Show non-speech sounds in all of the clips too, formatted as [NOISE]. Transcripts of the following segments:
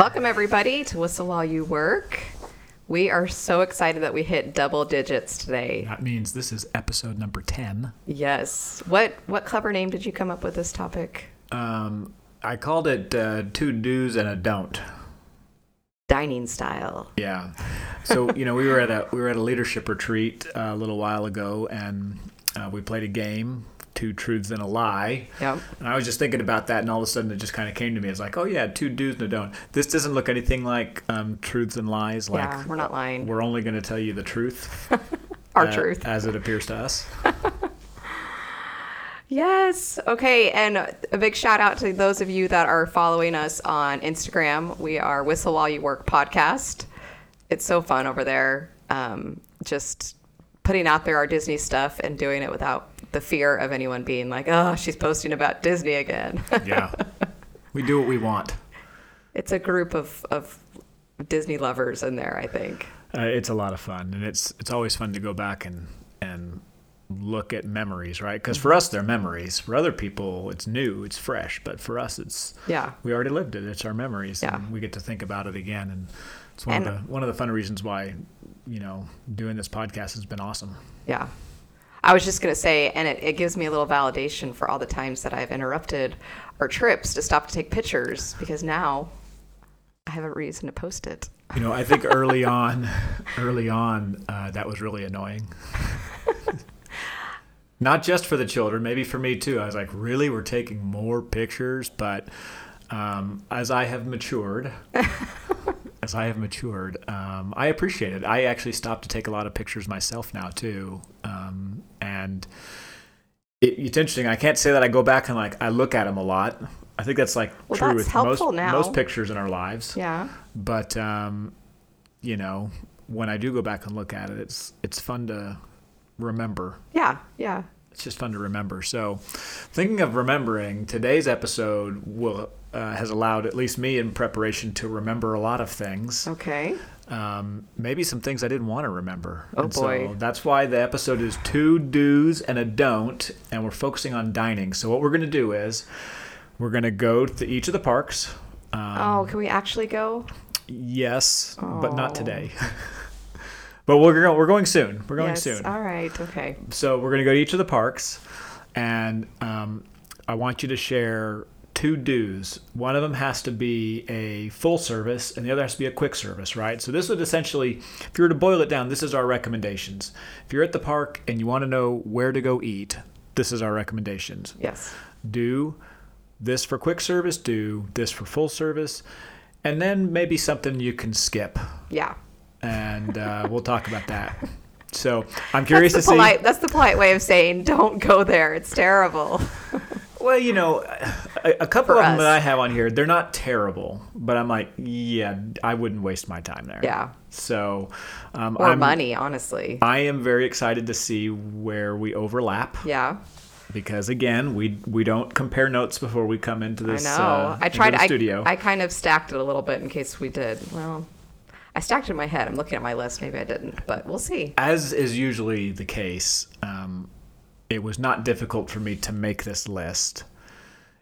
Welcome, everybody, to Whistle While You Work. We are so excited that we hit double digits today. That means this is episode number 10. Yes. What what clever name did you come up with this topic? Um, I called it uh, Two Do's and a Don't. Dining style. Yeah. So, [LAUGHS] you know, we were at a we were at a leadership retreat uh, a little while ago and uh, we played a game, Two Truths and a Lie. Yep. And I was just thinking about that, and all of a sudden it just kind of came to me. It's like, oh yeah, two do's and a don't. This doesn't look anything like um, truths and lies. Like yeah, we're not lying. we're only going to tell you the truth, [LAUGHS] Our uh, truth. as it appears to us. [LAUGHS] Yes. Okay. And a big shout out to those of you that are following us on Instagram. We are Whistle While You Work podcast. It's so fun over there. Um, just putting out there our Disney stuff and doing it without the fear of anyone being like, oh, she's posting about Disney again. [LAUGHS] Yeah, we do what we want. it's a group of, of Disney lovers in there, I think. Uh, it's a lot of fun, and it's it's always fun to go back and and look at memories, right? Because for us, they're memories. For other people, it's new, it's fresh. But for us, it's Yeah. we already lived it. It's our memories, Yeah. and we get to think about it again. And it's one of the one of the fun reasons why you know doing this podcast has been awesome. Yeah. I was just going to say, and it, it gives me a little validation for all the times that I've interrupted our trips to stop to take pictures because now I have a reason to post it. You know, I think early [LAUGHS] on, early on, uh, that was really annoying. [LAUGHS] Not just for the children, maybe for me too. I was like, really, we're taking more pictures, but um, as I have matured, [LAUGHS] as I have matured, um, I appreciate it. I actually stopped to take a lot of pictures myself now too, um, and it, it's interesting. I can't say that I go back and like I look at them a lot. I think that's like Well, true that's with most now. most pictures in our lives Yeah. but um, you know when i do go back and look at it it's it's fun to remember Yeah. Yeah. it's just fun to remember so thinking of remembering today's episode will uh, has allowed at least me in preparation to remember a lot of things Okay. um, maybe some things i didn't want to remember Oh, And boy. so that's why the episode is two do's and a don't and we're focusing on dining so what we're going to do is we're going to go to each of the parks um, Oh, can we actually go? Yes, but not Oh. today. [LAUGHS] but we're going. We're going soon. We're going yes. soon. All right. Okay. So we're going to go to each of the parks, and um, I want you to share two do's. One of them has to be a full service, and the other has to be a quick service. Right. So this would essentially, if you were to boil it down, this is our recommendations. If you're at the park and you want to know where to go eat, this is our recommendations Yes. do this for quick service, do this for full service, and then maybe something you can skip. Yeah. And uh, [LAUGHS] we'll talk about that. So I'm curious to the see. That's the polite way of saying don't go there. It's terrible. [LAUGHS] Well, you know, a, a couple of them that I have on here, they're not terrible, but I'm like, yeah, I wouldn't waste my time there. Yeah. So, um, Or I'm, money, honestly. I am very excited to see where we overlap Yeah. because again, we we don't compare notes before we come into this. I know. Uh, I tried. I, studio. I kind of stacked it a little bit in case we did. Well, I stacked it in my head. I'm looking at my list. Maybe I didn't, but we'll see. as is usually the case, um, it was not difficult for me to make this list.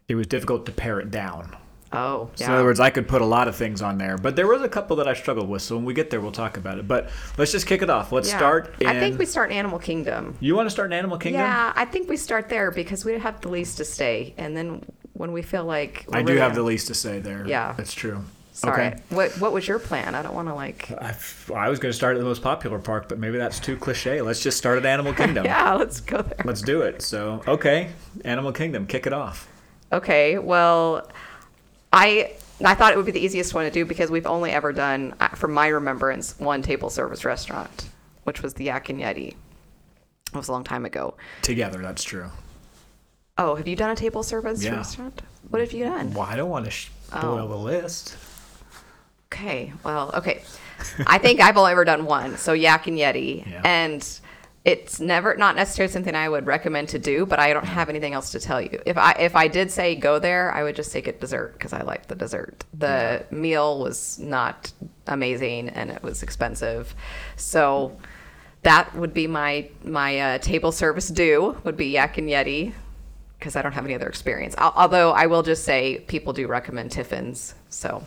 It was difficult to pare it down. Oh, So yeah. in other words, I could put a lot of things on there, but there was a couple that I struggled with. So when we get there, we'll talk about it. But let's just kick it off. Let's Yeah. start. In, I think we start Animal Kingdom. You want to start in Animal Kingdom? Yeah, I think we start there because we have the least to stay, and then when we feel like I we're do really- have the least to say there. Yeah. that's true. Sorry. Okay. What What was your plan? I don't want to like. I, I was going to start at the most popular park, but maybe that's too cliche. Let's just start at Animal [LAUGHS] Kingdom. Yeah, let's go there. Let's do it. So, okay, Animal Kingdom, kick it off. Okay, well, I I thought it would be the easiest one to do because we've only ever done, uh, from my remembrance, one table service restaurant, which was the Yak and Yeti. It was a long time ago. Together, that's true. Oh, have you done a table service Yeah. restaurant? What have you done? Well, I don't want to sh- Oh. spoil the list. Okay, well, okay. I think I've only ever done one, so Yak and Yeti, Yeah. and it's never not necessarily something I would recommend to do, but I don't have anything else to tell you. If I if I did say go there, I would just say get dessert because I like the dessert. The meal was not amazing and it was expensive, so that would be my my uh, table service due would be Yak and Yeti because I don't have any other experience. Al- although I will just say people do recommend Tiffin's, so.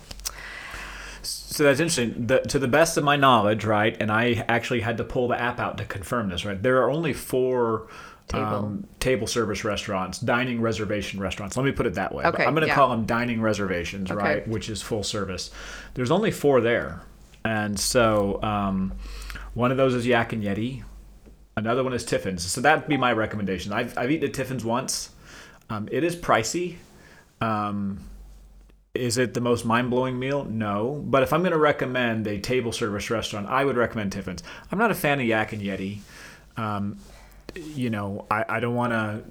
So that's interesting. The, to the best of my knowledge, right, and I actually had to pull the app out to confirm this, right? There are only four Table. um, table service restaurants, dining reservation restaurants. Let me put it that way. Okay, I'm going to yeah. call them dining reservations, Okay. right, which is full service. There's only four there. And so um, one of those is Yak and Yeti. Another one is Tiffin's. So that'd be my recommendation. I've, I've eaten at Tiffin's once. Um, it is pricey. Um, is it the most mind blowing meal? No. But if I'm going to recommend a table service restaurant, I would recommend Tiffin's. I'm not a fan of Yak and Yeti. Um, you know, I, I don't want to.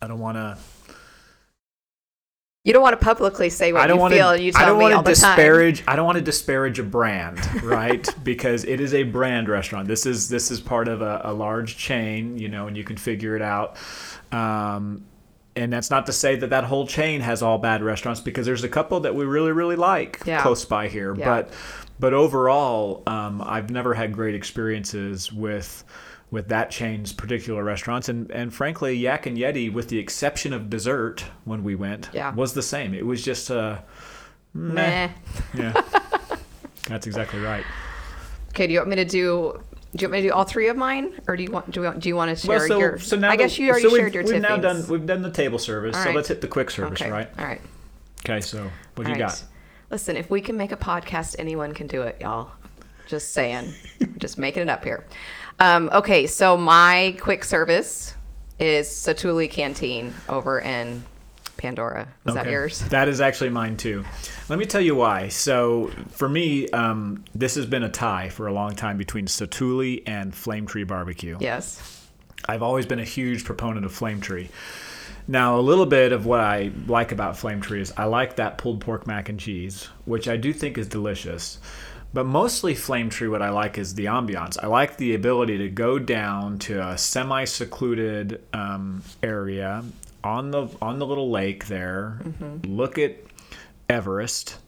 I don't want to. You don't want to publicly say what I don't you want feel, you I don't me want to the time. disparage. I don't want to disparage a brand, right? [LAUGHS] because it is a brand restaurant. This is this is part of a, a large chain, you know, and you can figure it out. Um, and that's not to say that that whole chain has all bad restaurants, because there's a couple that we really really like Yeah. close by here. Yeah. But but overall, um, I've never had great experiences with with that chain's particular restaurants and and frankly yak and yeti with the exception of dessert when we went Yeah. was the same it was just uh Meh. yeah [LAUGHS] that's exactly right Okay, do you want me to do? Do you want me to do all three of mine, or do you want? Do you want? Do you want to share well so, your? so now I guess you already so shared your we've now done we've done the table service All so let's hit the quick service okay. right All right. okay so what do All you right. got Listen, if we can make a podcast, anyone can do it, y'all. Just saying. [LAUGHS] Just making it up here. Um, okay, so my quick service is Satu'li Canteen over in Pandora. Is that yours? [LAUGHS] That is actually mine too. Let me tell you why. So for me, um, this has been a tie for a long time between Satu'li and Flame Tree Barbecue. Yes. I've always been a huge proponent of Flame Tree. Now, a little bit of what I like about Flame Tree is I like that pulled pork mac and cheese, which I do think is delicious. But mostly Flame Tree, what I like is the ambiance. I like the ability to go down to a semi-secluded um, area on the on the little lake there, look at Everest,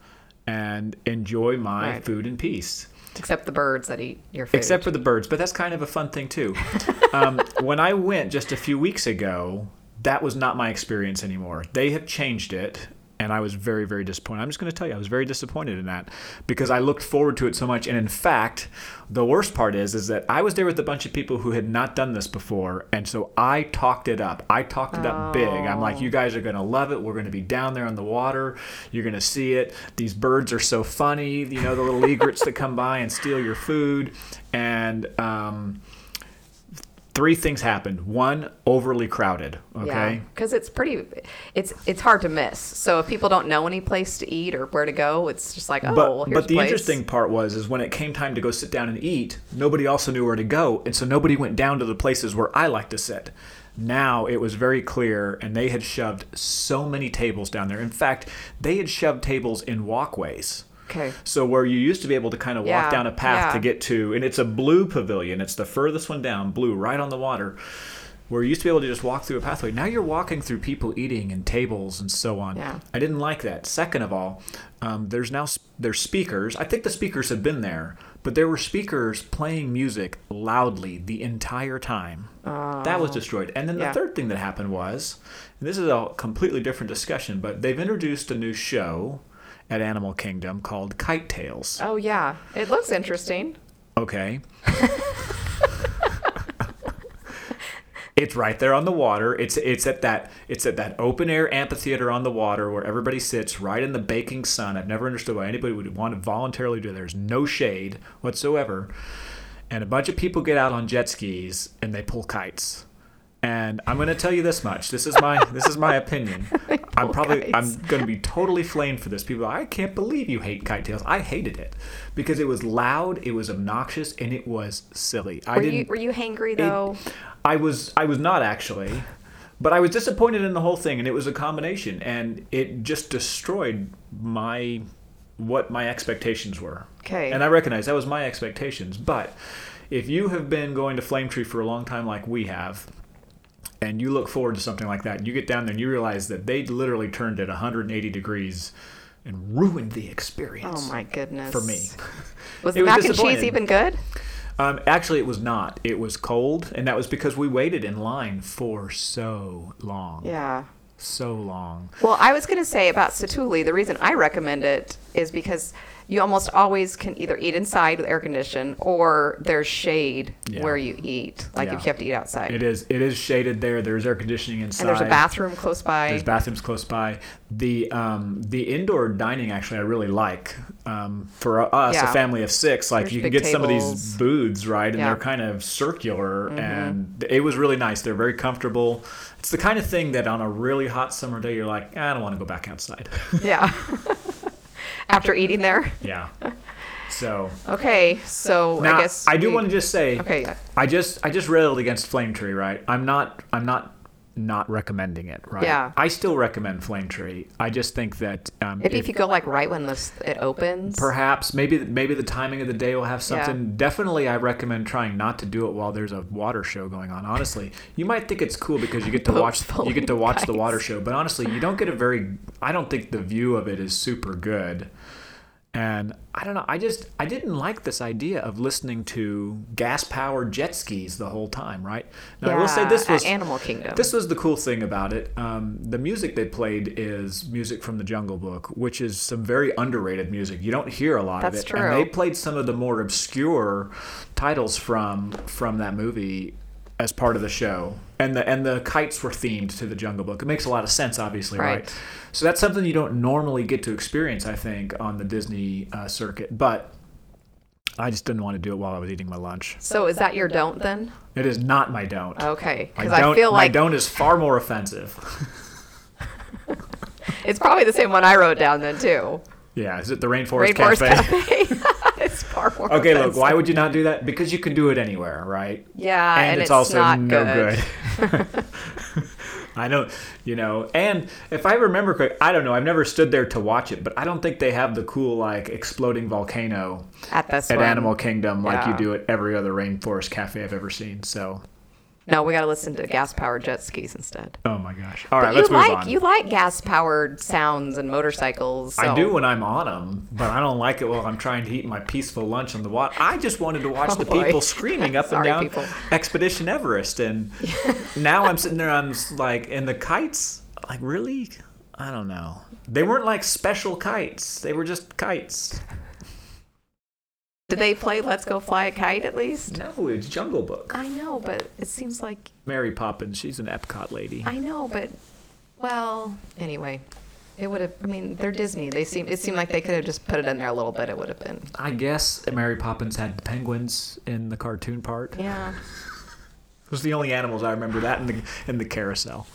and enjoy my Right. food in peace. Except the birds that eat your food. Except for the birds, but that's kind of a fun thing too. [LAUGHS] um, when I went just a few weeks ago, that was not my experience anymore. They have changed it, and I was very, very disappointed. I'm just going to tell you, I was very disappointed in that because I looked forward to it so much. And in fact, the worst part is, is that I was there with a bunch of people who had not done this before, and so I talked it up. I talked it up big. I'm like, you guys are going to love it. We're going to be down there on the water. You're going to see it. These birds are so funny. You know, the little egrets that come by and steal your food, and um, three things happened. One, overly crowded. Okay. because it's pretty, it's it's hard to miss. So if people don't know any place to eat or where to go, it's just like, oh, But well, but the interesting part was is when it came time to go sit down and eat, nobody also knew where to go, and so nobody went down to the places where I like to sit. Now it was very clear, and they had shoved so many tables down there. In fact, they had shoved tables in walkways. Okay. So where you used to be able to kind of walk Yeah, down a path yeah. to get to, and it's a blue pavilion. It's the furthest one down, blue, right on the water. Where you used to be able to just walk through a pathway. Now you're walking through people eating and tables and so on. Yeah. I didn't like that. Second of all, um, there's now there's speakers. I think the speakers have been there, but there were speakers playing music loudly the entire time. that was destroyed. And then the Yeah. third thing that happened was, and this is a completely different discussion, but they've introduced a new show at Animal Kingdom called Kite Tails. Oh yeah, it looks interesting. Okay. it's right there on the water. It's it's at that it's at that open air amphitheater on the water where everybody sits right in the baking sun. I've never understood why anybody would want to voluntarily do it. There's no shade whatsoever. And a bunch of people get out on jet skis and they pull kites. And I'm going to tell you this much. This is my this is my [LAUGHS] opinion. [LAUGHS] I'm probably kites. I'm going to be totally flamed for this. People, I can't believe you hate kite tails. I hated it because it was loud, it was obnoxious, and it was silly. I Were didn't. you were you hangry though? I was I was not actually, but I was disappointed in the whole thing, and it was a combination, and it just destroyed my what my expectations were. Okay. And I recognize that was my expectations, but if you have been going to Flame Tree for a long time, like we have. And you look forward to something like that, and you get down there and you realize that they literally turned it 180 degrees and ruined the experience. oh my goodness. For me. [LAUGHS] was the was mac and cheese even good? Um, actually, it was not. It was cold, and that was because we waited in line for so long. Yeah. so long. Well, I was going to say about Satu'li, the reason I recommend it is because you almost always can either eat inside with air condition or there's shade Yeah. where you eat, like Yeah. if you have to eat outside. It is it is shaded there. There's air conditioning inside. and there's a bathroom close by. There's bathrooms close by. The um, the indoor dining actually I really like. Um, for us, Yeah. a family of six, like There's you can get some of these booths right, and. Mm-hmm. they're kind of circular, and it was really nice. They're very comfortable. It's the kind of thing that on a really hot summer day you're like, I don't want to go back outside. yeah. [LAUGHS] [LAUGHS] After eating there. yeah. [LAUGHS] So Okay, so now I guess I do we- want to just say, Okay, yeah. I just I just railed against Flame Tree, right? I'm not I'm not not recommending it, right? Yeah. I still recommend Flame Tree. I just think that um, Maybe if- if you go like right when this it opens. perhaps maybe maybe the timing of the day will have something. Definitely, I recommend trying not to do it while there's a water show going on. Honestly, you might think it's cool because you get to watch you get to watch the [LAUGHS] water show, but honestly, you don't get a very. I don't think the view of it is super good. And I don't know. I just I didn't like this idea of listening to gas powered jet skis the whole time. Right now, I will say Yeah, this was Animal Kingdom. This was the cool thing about it. Um, the music they played is music from the Jungle Book, which is some very underrated music. You don't hear a lot That's of it. true. And they played some of the more obscure titles from from that movie as part of the show. And the and the kites were themed to the Jungle Book. It makes a lot of sense, obviously, right? Right. So that's something you don't normally get to experience, I think, on the Disney uh, circuit. But I just didn't want to do it while I was eating my lunch. so is that your don't then? It is not my don't. Okay, because I feel my don't is far more offensive. [LAUGHS] it's probably the same one I wrote down then too. Yeah, is it the Rainforest, Rainforest Cafe? Cafe. [LAUGHS] far more. okay, look, why would you not do that? Because you can do it anywhere, right? Yeah, and, and it's, it's also not no good. good. [LAUGHS] I know, you know, and if I remember correct, I don't know, I've never stood there to watch it, but I don't think they have the cool like exploding volcano At at. Animal Kingdom like you do at every other Rainforest Cafe I've ever seen. So, No, we got to listen to gas powered jet skis instead. oh my gosh! All right, let's move like on. you like gas powered sounds and motorcycles. I do when I'm on them, but I don't like it while I'm trying to eat my peaceful lunch on the water. I just wanted to watch [LAUGHS] Oh, the boy. people screaming up [LAUGHS] and down people. Expedition Everest, and [LAUGHS] now I'm sitting there. I'm like, and the kites, like, really? I don't know. They weren't like special kites. They were just kites. Did they play "Let's Go Fly a Kite" at least? No, it's Jungle Book. I know, but it seems like Mary Poppins. She's an Epcot lady. I know, but well, anyway, it would have. I mean, they're Disney. They seem. It seemed like they could have just put it in there a little bit. It would have been. I guess Mary Poppins had penguins in the cartoon part. Yeah. [LAUGHS] Those are the only animals I remember. That in the in the carousel.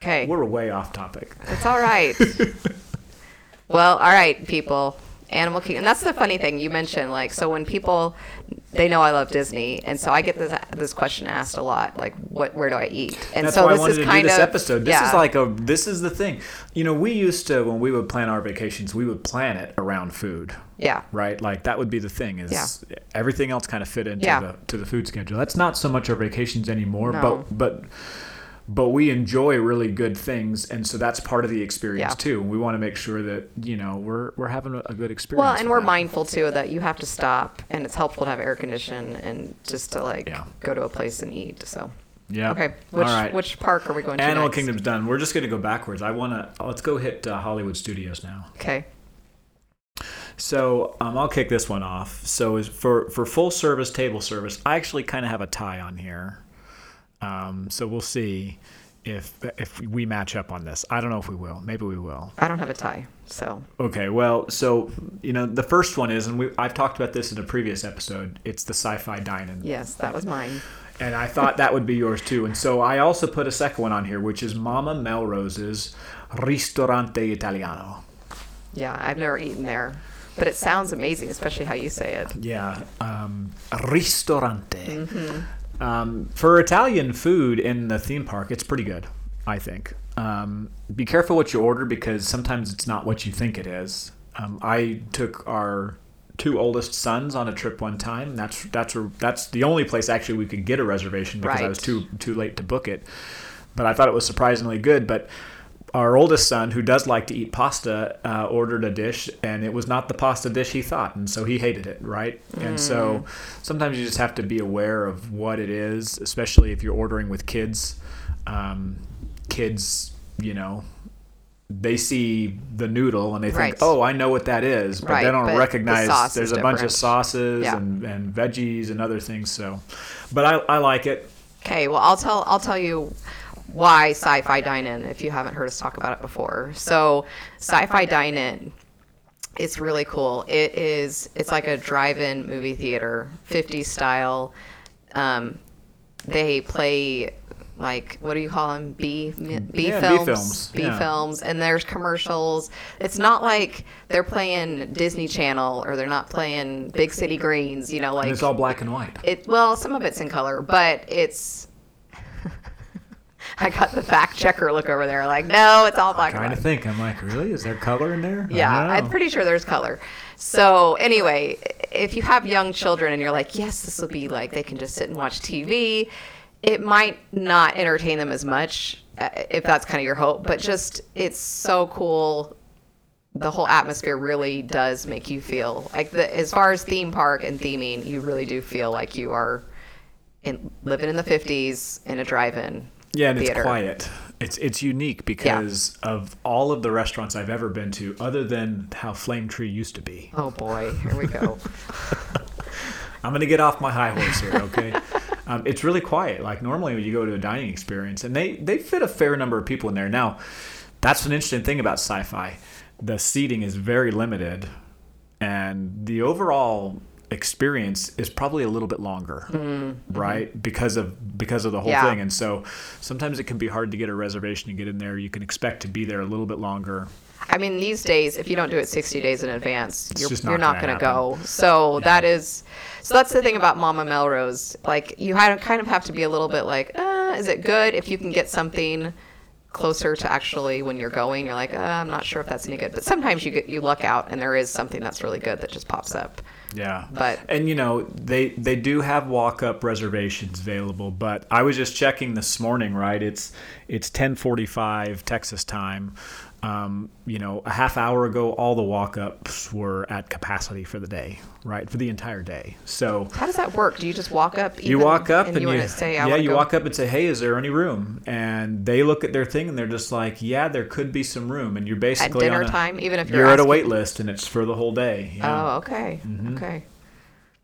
Okay. We're way off topic. It's all right. [LAUGHS] well, all right, people. Animal Kingdom. And that's the funny thing you mentioned. Like, so when people, they know I love Disney, and so I get this this question asked a lot. Like, what? Where do I eat? And That's so why I wanted is to do this of episode. This yeah. is like a. This is the thing. You know, we used to when we would plan our vacations, we would plan it around food, yeah. right? Like that would be the thing. Is Yeah. everything else kind of fit into Yeah. the to the food schedule? That's not so much our vacations anymore, No. but but. But we enjoy really good things, and so that's part of the experience Yeah. too. We want to make sure that you know we're we're having a, good experience. Well, and we're that. mindful too that you have to stop, and it's helpful to have air conditioning and just to like Yeah. go to a place and eat. So Yeah. okay, which right. which park are we going to? Animal next? Kingdom's done. We're just gonna go backwards. I wanna let's go hit uh, Hollywood Studios now. Okay. So um, I'll kick this one off. So is for for full service table service, I actually kind of have a tie on here. Um, so we'll see if if we match up on this. I don't know if we will. Maybe we will. I don't have a tie, so Okay. Well, so you know the first one is, and we I've talked about this in a previous episode. It's the Sci-Fi Dine-In, yes, that was mine. and I thought that would be yours too. And so I also put a second one on here, which is Mama Melrose's Ristorante Italiano. Yeah, I've never eaten there, but it sounds amazing, especially how you say it. Yeah, um, ristorante. Um, for Italian food in the theme park, it's pretty good, I think. Um, be careful what you order because sometimes it's not what you think it is. Um, I took our two oldest sons on a trip one time. That's that's a, that's the only place actually we could get a reservation because I was too too late to book it. But I thought it was surprisingly good. But our oldest son, who does like to eat pasta, uh, ordered a dish, and it was not the pasta dish he thought, and so he hated it, right? And so sometimes you just have to be aware of what it is, especially if you're ordering with kids. Um, kids you know, they see the noodle and they think, Right. "Oh, I know what that is," but Right, they don't but recognize sauce there's a bunch of sauces Yeah. and, and veggies and other things. So, but I, I like it. Okay, well, I'll tell I'll tell you why Sci-Fi Dine-In if you haven't heard us talk about it before. So, Sci-Fi Dine-In, it's really cool. It is it's like a drive-in movie theater, 50s style. Um, they play like what do you call them? B B Yeah, B films, films, B yeah. films, and there's commercials. It's not like they're playing Disney Channel or they're not playing Big City Greens. You know, like And it's all black and white. it well, some of it's in color, but it's. [LAUGHS] I got the fact checker look over there, like, no, it's all black and Trying to think. I'm like, really? Is there color in there? Yeah, I'm pretty sure there's color. So anyway, if you have young children and you're like, yes, this will be like they can just sit and watch TV, it might not entertain them as much uh, if that's kind of your hope. But just it's so cool. The whole atmosphere really does make you feel like the as far as theme park and theming, you really do feel like you are in living in the 50s in a drive-in. Yeah, and theater. it's quiet. It's it's unique because of all of the restaurants I've ever been to, other than how Flame Tree used to be. Oh boy, here we go. [LAUGHS] I'm gonna get off my high horse here, okay? [LAUGHS] um, it's really quiet. Like normally when you go to a dining experience, and they they fit a fair number of people in there. Now, that's an interesting thing about sci-fi. The seating is very limited, and the overall experience is probably a little bit longer, right? Because of because of the whole Yeah. thing. And so sometimes it can be hard to get a reservation to get in there. You can expect to be there a little bit longer. I mean, these days, if you don't do it 60 days in advance, you're, not you're not gonna going to go. So that is, so that's the thing about Mama Melrose. Like, you kind of have to be a little bit like, uh, is it good if you can get something closer to actually when you're going? You're like, uh, I'm not sure if that's any good. But sometimes you get you luck out and there is something that's really good that just pops up. Yeah. But- and you know, they they do have walk-up reservations available, but I was just checking this morning, right? It's it's 10:45 Texas time. Um, you know, a half hour ago all the walk-ups were at capacity for the day, right? For the entire day. So How does that work? Do you just walk up? you walk up and, you, you, to say, I yeah, you go? walk up and say, "Hey, is there any room?" And they look at their thing and they're just like, "Yeah, there could be some room." And you're basically at dinner on a, time, even if you're, You're at a wait list and it's for the whole day. you know? Oh, okay, okay.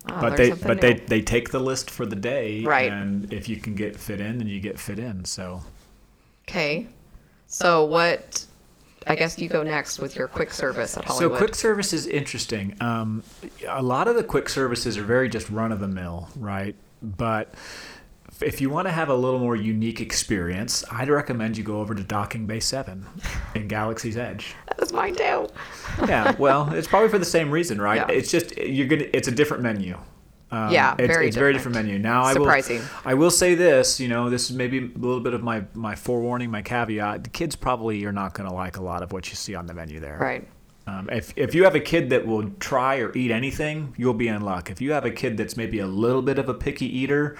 Oh, but they but new. they they take the list for the day Right. and if you can get fit in then you get fit in so Okay. So what? I guess you go next with your quick service at Hollywood. so quick service is interesting um, a lot of the quick services are very just run of the mill right but if you want to have a little more unique experience i'd recommend you go over to docking bay 7 in galaxy's edge That was mine too. yeah well it's probably for the same reason right [LAUGHS] Yeah. it's just you're gonna it's a different menu um, Yeah, it's, very it's a very different. different menu. Now, Surprising. I will, I will say this. You know, this is maybe a little bit of my my forewarning, my caveat. The kids probably are not going to like a lot of what you see on the menu there. Right. Um, if if you have a kid that will try or eat anything, you'll be in luck. If you have a kid that's maybe a little bit of a picky eater,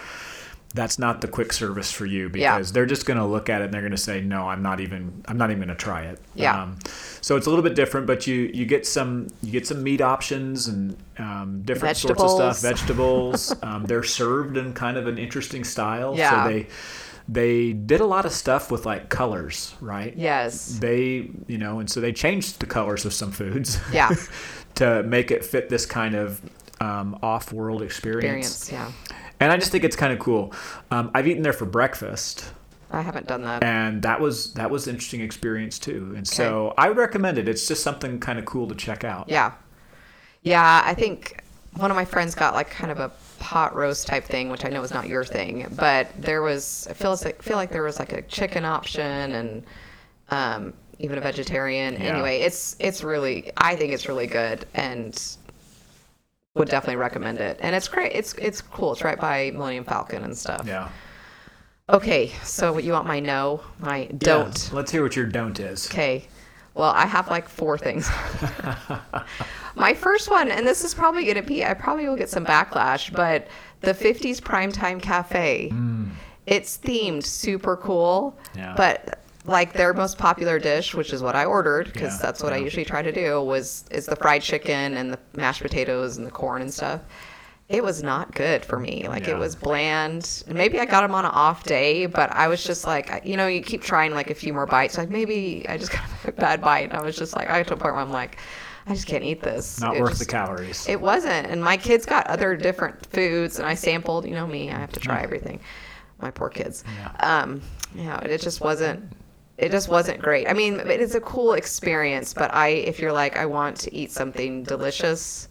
that's not the quick service for you Yeah. because they're just going to look at it and they're going to say, "No, I'm not even. I'm not even going to try it." Yeah. Um, so it's a little bit different, but you you get some you get some meat options and um, different sorts of stuff. Vegetables. [LAUGHS] um, they're served in kind of an interesting style. Yeah. So they they did a lot of stuff with like colors, right? Yes. They you know, and so they changed the colors of some foods. Yeah. [LAUGHS] to make it fit this kind of um, off-world experience. Experience. Yeah. And I just think it's kind of cool. Um, I've eaten there for breakfast, I haven't done that. and that was that was an interesting experience too. And so I would recommend it. It's just something kind of cool to check out. Yeah. Yeah. I think one of my friends got like kind of a pot roast type thing, which I know is not your thing, but there was, I feel like, feel like there was like a chicken option and, um, even a vegetarian. Yeah. Anyway, it's, it's really, I think it's really good and would definitely recommend it. And it's great. It's, it's cool. It's right by Millennium Falcon and stuff. Yeah. Okay. So what you want my no, my don't. Yeah. Let's hear what your don't is. Okay. Well, I have like four things. [LAUGHS] My first one, and this is probably going to be, I probably will get some backlash, but the 50s Primetime Cafe. Mm. It's themed super cool, Yeah. but like their most popular dish, which is what I ordered because Yeah, that's what I usually try to do, was is the fried chicken and the mashed potatoes and the corn and stuff. it was not good for me. Like Yeah. it was bland. Maybe I got them on an off day, but I was just like, you know, you keep trying like a few more bites. Like maybe I just got a [LAUGHS] bad bite. And I was just like, I got to a point where I'm like, I just can't eat this. Not It worth just- the calories. It wasn't. And my kids got other different foods, and I sampled. You know me, I have to try everything. My poor kids. Yeah. Um, you know, it just wasn't. It just wasn't great. I mean, it is a cool experience, but I, if you're like, I want to eat something delicious,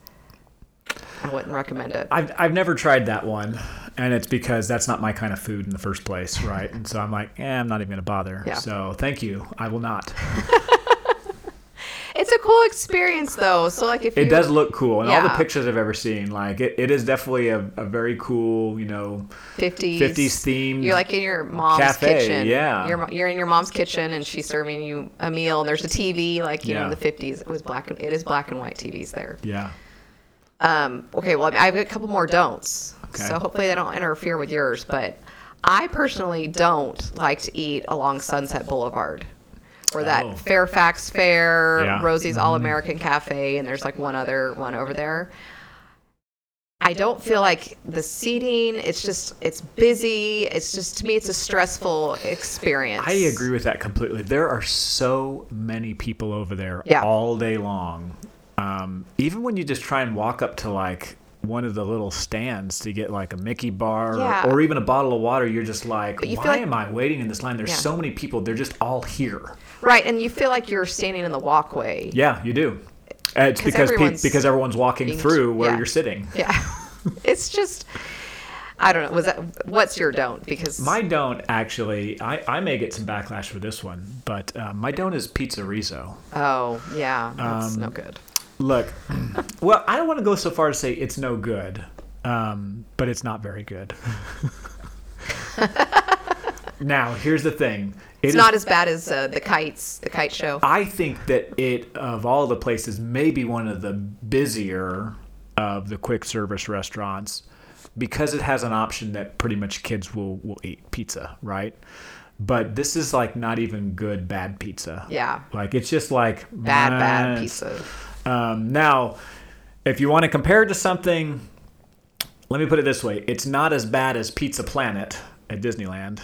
I wouldn't recommend it. I've, I've never tried that one, and it's because that's not my kind of food in the first place, right? And so I'm like, eh, I'm not even going to bother. Yeah. So thank you. I will not. [LAUGHS] It's a cool experience, though. So, like, if It does look cool, and all the pictures I've ever seen, like it, it is definitely a, a very cool, you know, 50s, 50s themed You're like in your mom's cafe, kitchen. yeah. You're, you're in your mom's kitchen and she's serving you a meal and there's a TV like you know Yeah. in the 50s. It was black and it is black and white TVs there. yeah. Um, okay, well I've got a couple more don'ts. Okay. So hopefully they don't interfere with yours, but I personally don't like to eat along Sunset Boulevard. Or that Oh. Fairfax Fare, Yeah. Mm-hmm. Rosie's All American Cafe, and there's like one other one over there. I don't feel like the seating, it's just, it's busy. It's just, to me, it's a stressful experience. I agree with that completely. There are so many people over there Yeah. all day long. Um, even when you just try and walk up to like one of the little stands to get like a Mickey bar Yeah. or, or even a bottle of water, you're just like, you why like- am I waiting in this line? There's Yeah. so many people. They're just all here. Right, and you feel like you're standing in the walkway. Yeah, you do. Uh, It's 'Cause because pe- everyone's because everyone's walking through where yeah. you're sitting. [LAUGHS] Yeah. it's just, I don't know. Was that, what's your don't? Because My don't actually, I, I may get some backlash for this one, but uh, my don't is pizza Rizzo. Oh, yeah. That's Um, no good. Look, [CLEARS THROAT] well, I don't want to go so far to say it's no good, um, but it's not very good. [LAUGHS] [LAUGHS] now, here's the thing. It It's is- not as bad as uh, the kites, the kite show. I think that it, of all the places, may be one of the busier of the quick service restaurants because it has an option that pretty much kids will, will eat pizza, right? But this is like not even good bad pizza. Yeah. Like it's just like Bad, bad pizza. Um, now, if you want to compare it to something, let me put it this way: it's not as bad as Pizza Planet at Disneyland.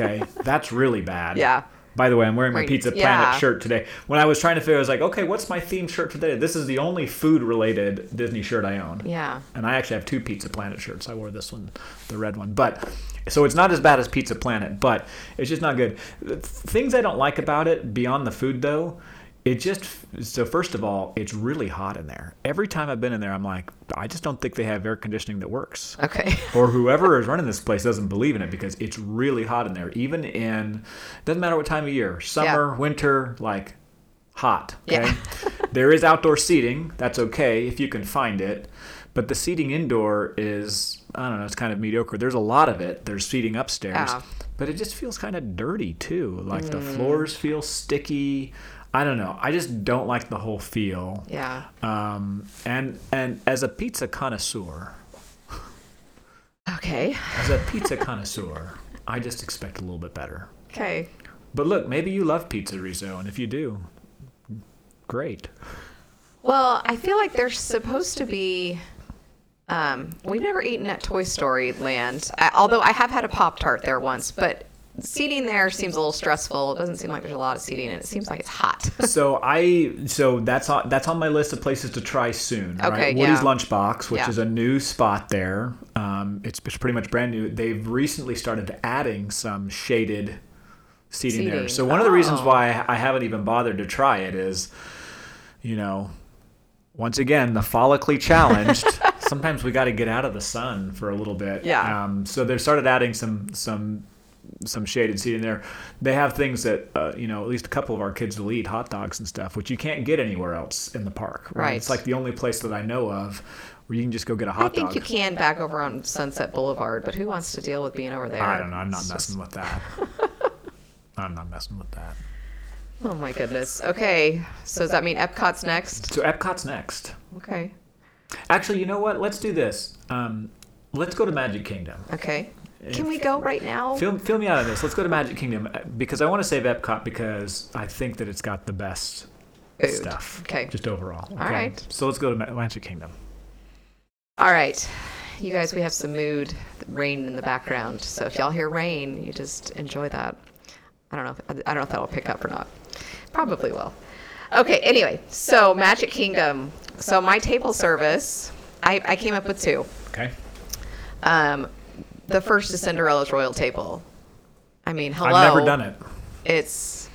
Okay, that's really bad. Yeah. By the way, I'm wearing my Pizza Planet yeah. shirt today. When I was trying to figure, I was like, okay, what's my theme shirt today? This is the only food-related Disney shirt I own. Yeah. And I actually have two Pizza Planet shirts. I wore this one, the red one. But so it's not as bad as Pizza Planet, but it's just not good. Things I don't like about it beyond the food though, it just so first of all, it's really hot in there. Every time I've been in there, I'm like, I just don't think they have air conditioning that works. Okay. [LAUGHS] Or whoever is running this place doesn't believe in it because it's really hot in there. Even in doesn't matter what time of year, summer, winter, like hot. Okay. Yeah. [LAUGHS] there is outdoor seating. That's okay if you can find it. But the seating indoor is I don't know, it's kind of mediocre. There's a lot of it. There's seating upstairs. Yeah. But it just feels kind of dirty too. Like the mm. floors feel sticky. I don't know. I just don't like the whole feel. Yeah. Um, and and as a pizza connoisseur, Okay. as a pizza [LAUGHS] connoisseur, I just expect a little bit better. Okay. But look, maybe you love pizza Rizzo, and if you do, great. Well, I feel like there's supposed to be. Um, we've never eaten at Toy Story Land, I, although I have had a Pop Tart there once. But seating there seems a little stressful. It doesn't seem like there's a lot of seating, and it seems like it's hot. [LAUGHS] so I so that's on that's on my list of places to try soon. Okay, right? Woody's yeah. Lunchbox, which Yeah. is a new spot there. Um, it's, it's pretty much brand new. They've recently started adding some shaded seating, there. So one of the reasons Oh. why I haven't even bothered to try it is, you know, once again the follically challenged. [LAUGHS] sometimes we got to get out of the sun for a little bit. Yeah. Um, so they've started adding some some some shaded seating there. They have things that uh, you know at least a couple of our kids will eat hot dogs and stuff, which you can't get anywhere else in the park. Right. Right. It's like the only place that I know of where you can just go get a hot dog. I think dog. you can back over on Sunset Boulevard, but who wants to deal with being over there? I don't know. I'm not It's messing with that. [LAUGHS] I'm not messing with that. oh my goodness. Okay, so does that mean Epcot's next? So Epcot's next. Okay. Actually, you know what? Let's do this. Um, let's go to Magic Kingdom. Okay. Can we go right now? Fill, fill me out on this. Let's go to Magic Kingdom uh, because I want to save Epcot because I think that it's got the best Food. stuff. Okay. Just overall. All right. So let's go to Magic Kingdom. All right. You guys, we have some mood rain in the background. So if y'all hear rain, you just enjoy that. I don't know. If, I don't know if that'll pick up or not. Probably will. Okay. Anyway, so Magic Kingdom. So my table service, I, I came up with two. Okay. Um, the first is Cinderella's Royal Table. I mean, hello. I've never done it. It's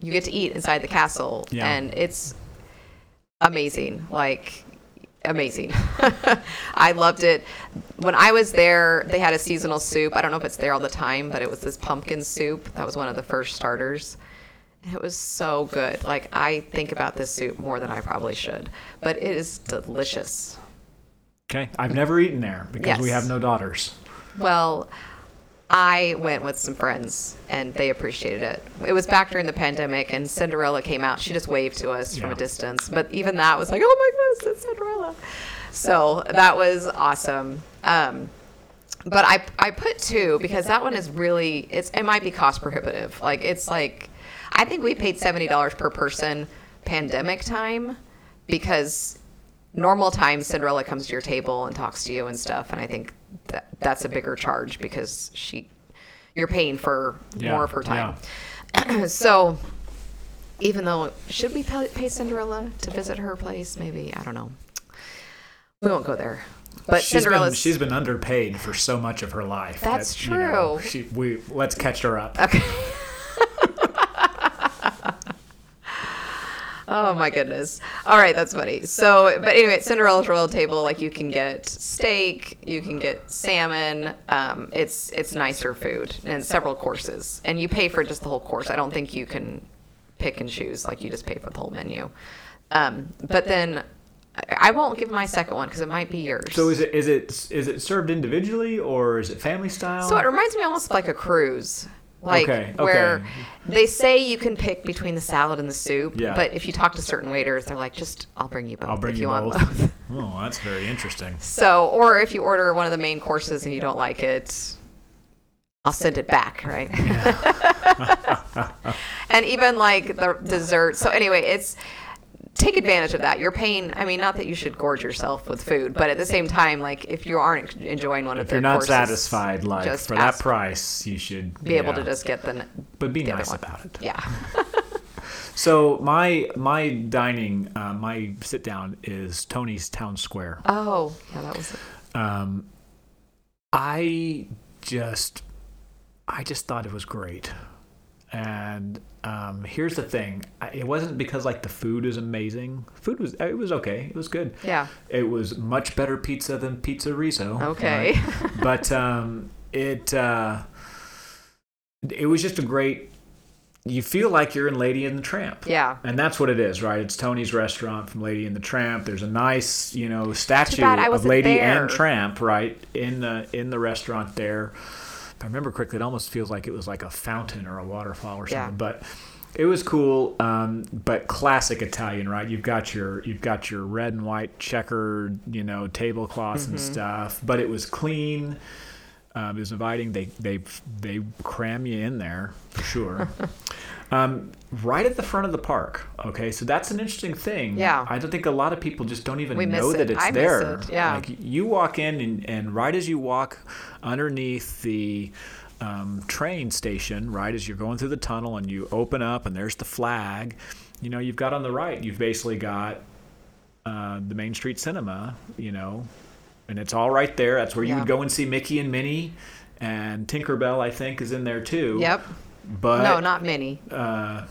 you get to eat inside the castle, Yeah. and it's amazing. Like amazing. [LAUGHS] I loved it. When I was there, they had a seasonal soup. I don't know if it's there all the time, but it was this pumpkin soup. That was one of the first starters. It was so good. Like I think about this soup more than I probably should, but it is delicious. Okay. I've never eaten there because we have no daughters. Well, I went with some friends and they appreciated it. It was back during the pandemic and Cinderella came out. She just waved to us from a distance, but even that was like, oh my goodness, it's Cinderella. So that was awesome. Um, but I I put two because that one is really it's it might be cost prohibitive. Like it's like I think we paid seventy dollars per person pandemic time because normal time Cinderella comes to your table and talks to you and stuff, and I think that that's a bigger charge because she you're paying for Yeah, more of her time. [CLEARS THROAT] so even though should we pay, pay Cinderella to visit her place? Maybe I don't know. We won't go there. But she's been, she's been underpaid for so much of her life. That's that, you know, true. she, we let's catch her up. Okay. Oh my goodness. All right, that's funny. So, but anyway, at Cinderella's Royal Table, like you can get steak, you can get salmon. Um, it's it's nicer food and several courses, and you pay for just the whole course. I don't think you can pick and choose like you just pay for the whole menu. Um, but then I I won't give my second one because it might be yours. So is it is it is it served individually or is it family style? So it reminds me almost of like a cruise. Like Okay, where okay. they say you can pick between the salad and the soup, Yeah. but if you talk to certain waiters, they're like, just I'll bring you both I'll bring if you, you, want both. both. [LAUGHS] oh, that's very interesting. So, or if you order one of the main courses and you don't like it, I'll send it back, right? [LAUGHS] and even like the dessert. So anyway, it's take advantage of that. You're paying. I mean, not that you should gorge yourself with food, but at the same time, like if you aren't enjoying one of If their you're not courses, satisfied, like just for that price, you should be able to just get the But be the other nice one. about it. yeah. [LAUGHS] So my my dining, uh, my sit down is Tony's Town Square. Oh, yeah, that was. Um, I just, I just thought it was great. And um, here's the thing: it wasn't because like the food is amazing. Food was it was okay. It was good. Yeah. It was much better pizza than Pizza Rizzo. Okay. right? [LAUGHS] but um, it uh, it was just a great. You feel like you're in Lady and the Tramp. Yeah. And that's what it is, right? It's Tony's restaurant from Lady and the Tramp. There's a nice, you know, statue of Lady there. and Tramp, right, in the in the restaurant there. I remember correctly, it almost feels like it was like a fountain or a waterfall or something. Yeah. But it was cool, um, but classic Italian, right? You've got your you've got your red and white checkered, you know, tablecloths and Mm-hmm. stuff. But it was clean. Um, it was inviting. They they they cram you in there for sure. [LAUGHS] um, right at the front of the park. Okay, so that's an interesting thing. Yeah. I don't think a lot of people just don't even We miss know it. that it's I miss there. it, yeah. Like you walk in and, and right as you walk underneath the um, train station, right as you're going through the tunnel and you open up and there's the flag, you know, you've got on the right, you've basically got uh, the Main Street Cinema, you know, and it's all right there. That's where you Yeah. would go and see Mickey and Minnie, and Tinkerbell, I think, is in there too. Yep. But no, not Minnie. uh,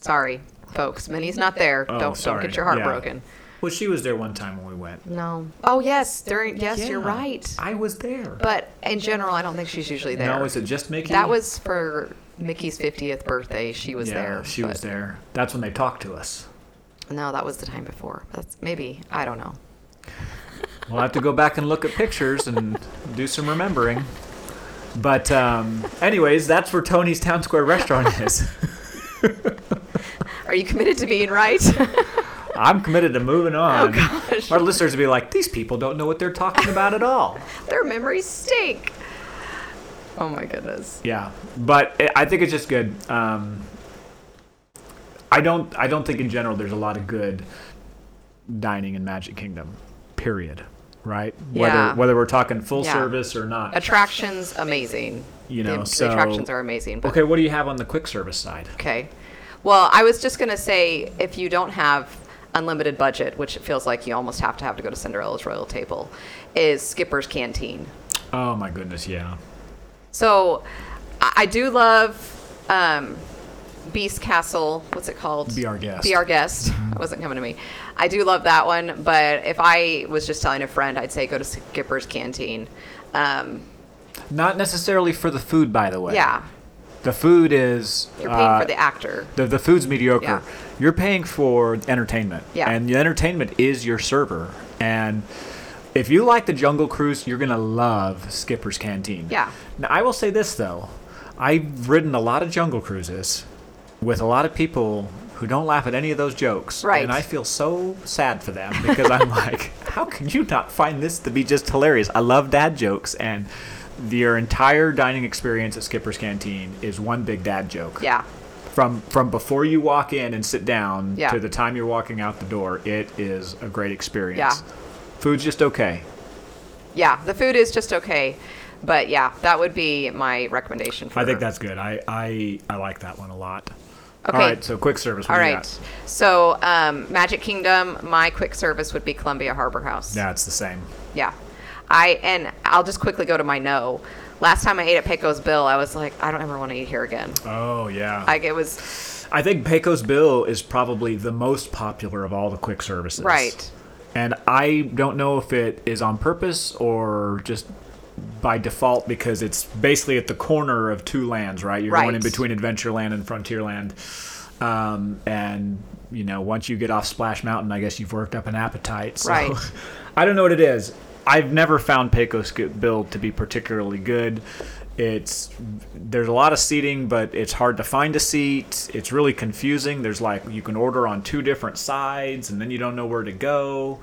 Sorry, folks. Minnie's not there. Oh, don't don't get your heart Yeah. broken. well, she was there one time when we went. No. Oh yes, during yes, you're right. I was there. But in general, I don't think she's usually there. No, is it just Mickey? that was for Mickey's 50th birthday. She was yeah, there. she was there. That's when they talked to us. No, that was the time before. That's maybe I don't know. We'll have to go back and look at pictures and do some remembering. But um, anyways, that's where Tony's Town Square Restaurant is. Are you committed to being right? [LAUGHS] I'm committed to moving on. Oh, gosh. Our listeners will be like, these people don't know what they're talking about at all. Their memories stink. Oh my goodness. Yeah, but I- I think it's just good. Um, I don't. I don't think in general there's a lot of good dining in Magic Kingdom. Period. Right? Yeah. Whether whether we're talking full Yeah. service or not. Attractions, amazing. You know, the, so- attractions are amazing. But okay, what do you have on the quick service side? Okay. Well, I was just going to say if you don't have unlimited budget, which it feels like you almost have to have to go to Cinderella's Royal Table, is Skipper's Canteen. Oh my goodness, yeah. So I, I do love um, Beast Castle. What's it called? Be Our Guest. Be Our Guest. It wasn't coming to me. I do love that one, but if I was just telling a friend, I'd say go to Skipper's Canteen. Um, Not necessarily for the food, by the way. yeah, The food is. you're paying uh, for the actor. The, the food's mediocre. Yeah. You're paying for entertainment. Yeah. And the entertainment is your server. And if you like the Jungle Cruise, you're going to love Skipper's Canteen. Yeah. Now, I will say this, though. I've ridden a lot of Jungle Cruises with a lot of people who don't laugh at any of those jokes. Right. And I feel so sad for them because I'm [LAUGHS] like, how can you not find this to be just hilarious? I love dad jokes. And your entire dining experience at Skipper's Canteen is one big dad joke Yeah. from from before you walk in and sit down Yeah. to the time you're walking out the door, it is a great experience. Yeah. Food's just okay. Yeah, the food is just okay. But yeah, that would be my recommendation for I think that's good. I I, I like that one a lot. Okay. All right, so quick service. All right. So, um, Magic Kingdom, my quick service would be Columbia Harbor House. Yeah, it's the same. Yeah. I and I'll just quickly go to my no. Last time I ate at Pecos Bill, I was like, I don't ever want to eat here again. Oh yeah. Like it was I think Pecos Bill is probably the most popular of all the quick services. right. And I don't know if it is on purpose or just by default because it's basically at the corner of two lands, right? You're going in Right. between Adventureland and Frontierland. Um, and, you know, once you get off Splash Mountain, I guess you've worked up an appetite. So Right. [LAUGHS] I don't know what it is. I've never found Pecos Bill to be particularly good. It's there's a lot of seating, but it's hard to find a seat. It's really confusing. There's like you can order on two different sides, and then you don't know where to go.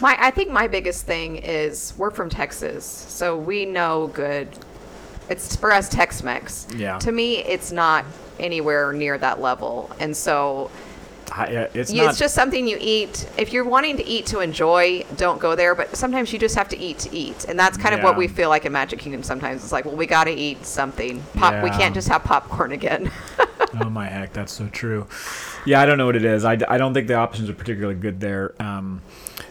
My I think my biggest thing is we're from Texas, so we know good. It's for us Tex-Mex. Yeah. To me, it's not anywhere near that level, and so I, uh, it's you, not. it's just something you eat. If you're wanting to eat to enjoy, don't go there. But sometimes you just have to eat to eat, and that's kind of what we feel like in Magic Kingdom. Sometimes it's like, well, we got to eat something. Pop. We can't just have popcorn again. [LAUGHS] oh my heck, that's so true. Yeah, I don't know what it is. I, I don't think the options are particularly good there. Um,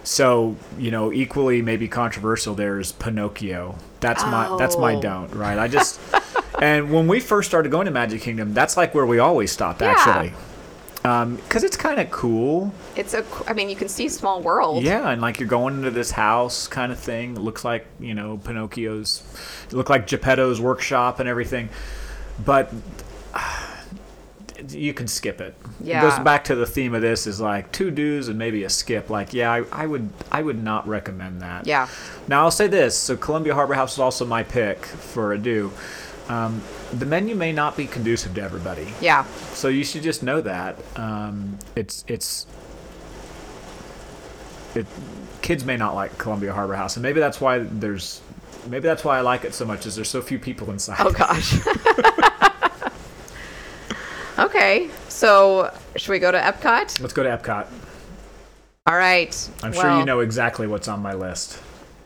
so you know, equally maybe controversial there is Pinocchio. That's my that's my Oh. don't right. I just [LAUGHS] and when we first started going to Magic Kingdom, that's like where we always stopped Yeah. actually, um, because it's kind of cool. it's a. I mean, you can see Small World. Yeah, and like you're going into this house kind of thing. It looks like you know Pinocchio's, look like Geppetto's workshop and everything, but you can skip it. It Yeah. goes back to the theme of this is like two do's and maybe a skip. Like yeah, I, I would I would not recommend that. Yeah. Now I'll say this: so Columbia Harbor House is also my pick for a do. Um, the menu may not be conducive to everybody. Yeah. So you should just know that um, it's it's it. Kids may not like Columbia Harbor House, and maybe that's why there's maybe that's why I like it so much. Is there's so few people inside. Oh gosh. [LAUGHS] okay. So should we go to Epcot? Let's go to Epcot. All right. I'm sure you know exactly what's on my list.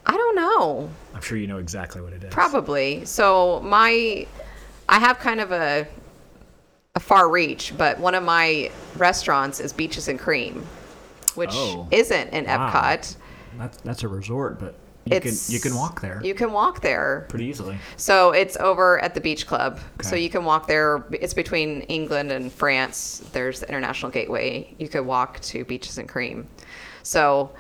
I don't know. I'm sure you know exactly what it is. Probably. So my, I have kind of a, a far reach, but one of my restaurants is Beaches and Cream, which Oh. isn't in Wow. Epcot. That's that's a resort, but you It's can you can walk there You can walk there. pretty easily. So it's over at the Beach Club. So you can walk there. It's between England and France. There's the International Gateway. You could walk to Beaches and Cream. So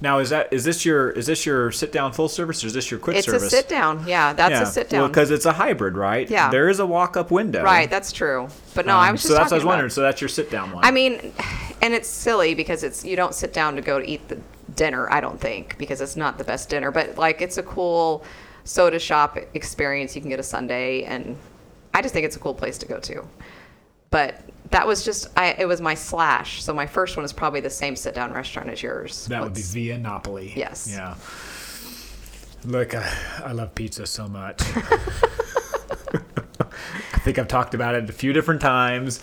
Now is that is this your is this your sit down full service or is this your quick it's service? a sit down. Yeah, that's a sit down. because it's a hybrid, right? Yeah. There is a walk up window. right, that's true. But no, I Um, was just so that's what I was about- wondering. So that's your sit down one. I mean, and it's silly because it's you don't sit down to go to eat the dinner. I don't think because it's not the best dinner, but like it's a cool soda shop experience. You can get a sundae, and I just think it's a cool place to go to. But that was just I. It was my slash. So my first one is probably the same sit down restaurant as yours. that would be Via Napoli. Yes. Yeah. Look, I, I love pizza so much. [LAUGHS] I think I've talked about it a few different times.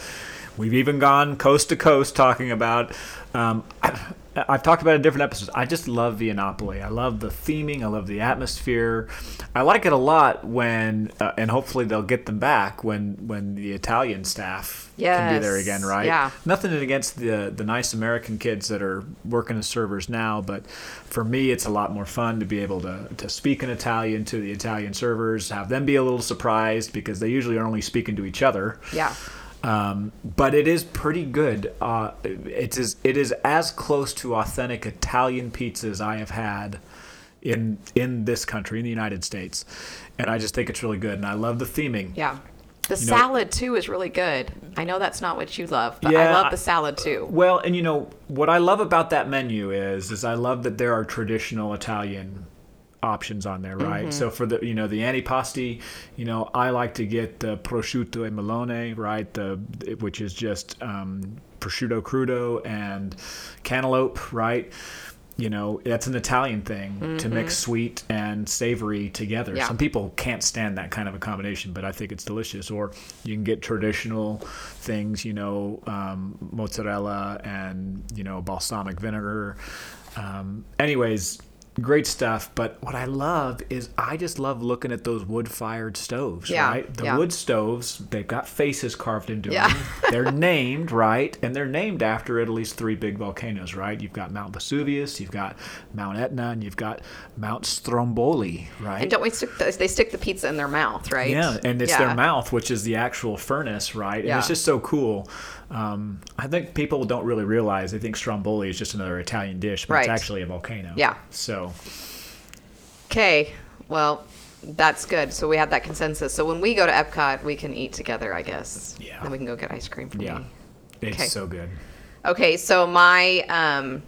We've even gone coast to coast talking about. Um, I, I've talked about it in different episodes. I just love Via Napoli. I love the theming. I love the atmosphere. I like it a lot when, uh, and hopefully they'll get them back when when the Italian staff can be there again, right? Yeah. Nothing against the the nice American kids that are working as servers now, but for me, it's a lot more fun to be able to to speak in Italian to the Italian servers, have them be a little surprised because they usually are only speaking to each other. Yeah. Um, but it is pretty good. Uh, it is it is as close to authentic Italian pizza as I have had in in this country in the United States, and I just think it's really good. And I love the theming. Yeah. The You know- salad too is really good. I know that's not what you love, but I love the salad too. Well, and you know what I love about that menu is is I love that there are traditional Italian options on there, right? Mm-hmm. So for the you know the antipasti, you know I like to get the prosciutto e melone, right? The which is just um, prosciutto crudo and cantaloupe, right? You know that's an Italian thing to mix sweet and savory together. Mm-hmm. Yeah. Some people can't stand that kind of a combination, but I think it's delicious. Or you can get traditional things, you know, um, mozzarella and you know balsamic vinegar. Um, anyways, great stuff. But what I love is I just love looking at those wood-fired stoves. Yeah, Right, the yeah. wood stoves. They've got faces carved into Yeah. them. [LAUGHS] They're named right, and they're named after at least three big volcanoes. Right, you've got Mount Vesuvius, you've got Mount Etna, and you've got Mount Stromboli. Right. And don't we stick the, they stick the pizza in their mouth, right? Yeah, and it's their mouth, which is the actual furnace, right? And Yeah. it's just so cool. Um, I think people don't really realize they think stromboli is just another Italian dish, but it's actually a volcano. Yeah. So Okay. Well, that's good. So we have that consensus. So when we go to Epcot, we can eat together, I guess. Yeah. And we can go get ice cream for yeah, me. it's Okay. so good. Okay, so my um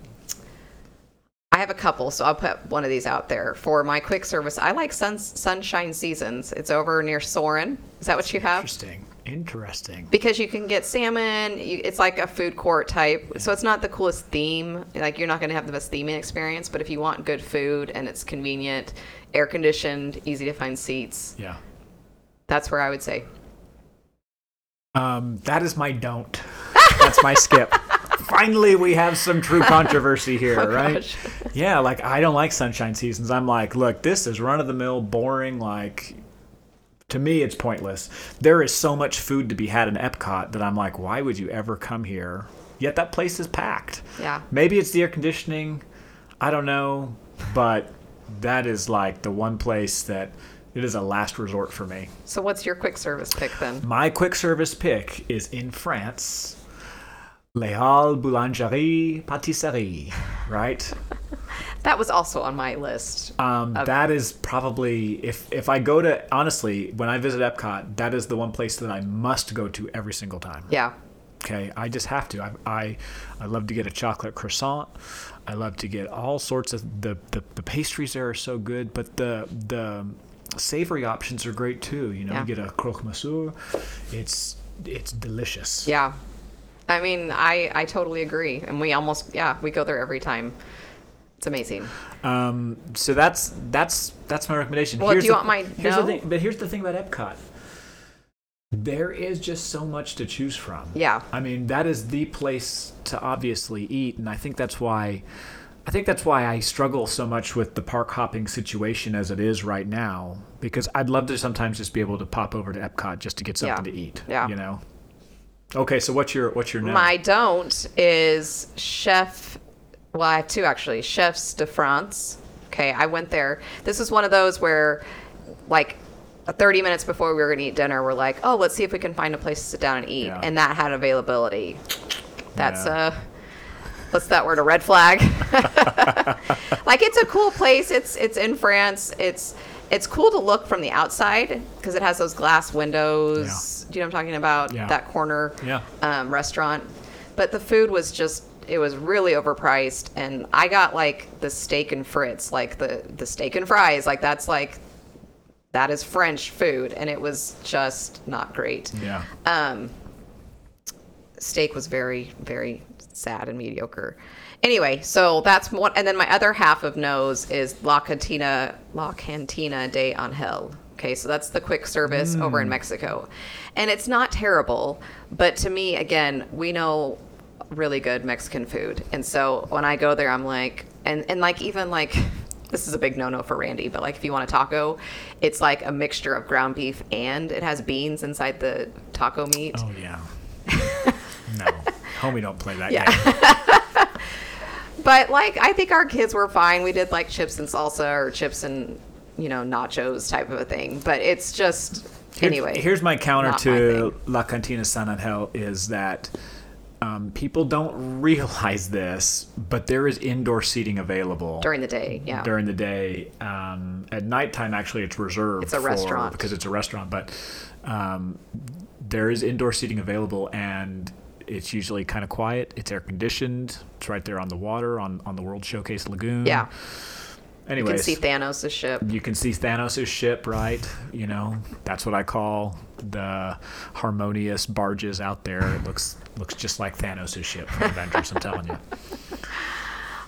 I have a couple, so I'll put one of these out there for my quick service. I like sun, Sunshine Seasons. It's over near Soarin'. Is that what you have? Interesting. Interesting. Because you can get salmon. You, it's like a food court type, so it's not the coolest theme. Like you're not going to have the best theming experience, but if you want good food and it's convenient, air conditioned, easy to find seats, Yeah. that's where I would say. Um, that is my don't. That's my skip. [LAUGHS] Finally, we have some true controversy here, Oh, right? gosh. Yeah, like I don't like sunshine seasons. I'm like, look, this is run of the mill, boring. Like, to me, it's pointless. There is so much food to be had in Epcot that I'm like, why would you ever come here? Yet that place is packed. Yeah. Maybe it's the air conditioning. I don't know, but that is like the one place that it is a last resort for me. So what's your quick service pick then? My quick service pick is in France. Les Halles Boulangerie Patisserie, right? [LAUGHS] That was also on my list. Um, that is probably if if I go to honestly when I visit Epcot, that is the one place that I must go to every single time. Yeah. Okay, I just have to. I I, I love to get a chocolate croissant. I love to get all sorts of the, the the pastries there are so good, but the the savory options are great too. You know, Yeah. you get a croque monsieur. It's it's delicious. Yeah. I mean, I, I totally agree. And we almost, yeah, we go there every time. It's amazing. Um, so that's that's that's my recommendation. Well, do you the, want my here's no? the thing, but here's the thing about Epcot. There is just so much to choose from. Yeah. I mean, that is the place to obviously eat, and I think that's why, I think that's why I struggle so much with the park hopping situation as it is right now. Because I'd love to sometimes just be able to pop over to Epcot just to get something Yeah. to eat. Yeah. You know. Okay, so what's your what's your no? My don't is Chef, well, I have two actually. Chefs de France. Okay, I went there. This is one of those where, like, 30 minutes before we were going to eat dinner, we're like, oh, let's see if we can find a place to sit down and eat. Yeah. And that had availability. That's Yeah. uh what's that word? A red flag. [LAUGHS] like it's a cool place. It's it's in France. It's it's cool to look from the outside because it has those glass windows. Do you know what I'm talking about? Yeah. That corner Yeah. um, restaurant. But the food was just it was really overpriced and I got like the steak and frites, like the the steak and fries, like that's like that is French food and it was just not great. Yeah. Um, steak was very, very sad and mediocre. Anyway, so that's one. And then my other half of nose is La Cantina, La Cantina de Angel. Okay, so that's the quick service over in mm. Mexico. And it's not terrible, but to me, again, we know really good Mexican food. And so when I go there, I'm like, and, and like, even like, this is a big no no for Randy, but like, if you want a taco, it's like a mixture of ground beef and it has beans inside the taco meat. Oh yeah. [LAUGHS] no, homie, don't play that Yeah. game. [LAUGHS] But like, I think our kids were fine. We did like chips and salsa or chips and, you know, nachos type of a thing. But it's just, Here's- anyway. here's my counter not my to. La Cantina San Angel is that um, people don't [LAUGHS] realize this, but there is indoor seating available during the day. Yeah. during the day. Um, at nighttime, actually, it's reserved. It's a for- restaurant. because it's a restaurant. But um, there is indoor seating available, and it's usually kind of quiet. It's air conditioned. It's right there on the water on on the World Showcase Lagoon. yeah. You can see Thanos' ship. you can see Thanos' ship, right? You know, that's what I call the harmonious barges out there. It looks looks just like Thanos' ship from Avengers. I'm telling you. [LAUGHS]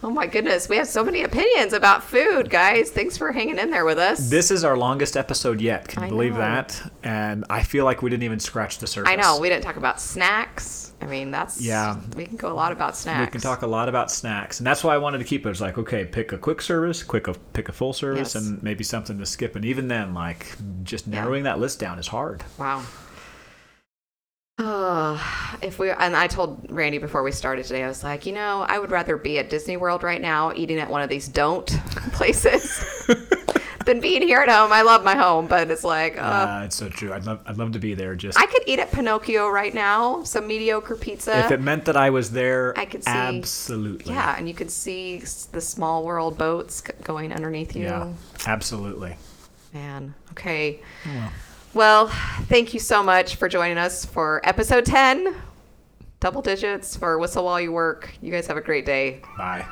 Oh my goodness, we have so many opinions about food, guys. Thanks for hanging in there with us. This is our longest episode yet. Can you I believe know. that? And I feel like we didn't even scratch the surface. I know we didn't talk about snacks. I mean, that's Yeah. We can go a lot about snacks. We can talk a lot about snacks, and that's why I wanted to keep it. It was like, okay, pick a quick service, quick a, pick a full service, Yes. and maybe something to skip. And even then, like, just Yeah. narrowing that list down is hard. Wow. Oh, if we and I told Randy before we started today, I was like, you know, I would rather be at Disney World right now, eating at one of these don't [LAUGHS] places, [LAUGHS] than being here at home. I love my home, but it's like, uh, Uh, it's so true. I'd love, I'd love to be there. Just I could eat at Pinocchio right now, some mediocre pizza. if it meant that I was there, I could see- absolutely. yeah, and you could see the small world boats going underneath you. Yeah, absolutely. Man, okay. well. Well, thank you so much for joining us for episode 10, double digits for Whistle While You Work. You guys have a great day. Bye.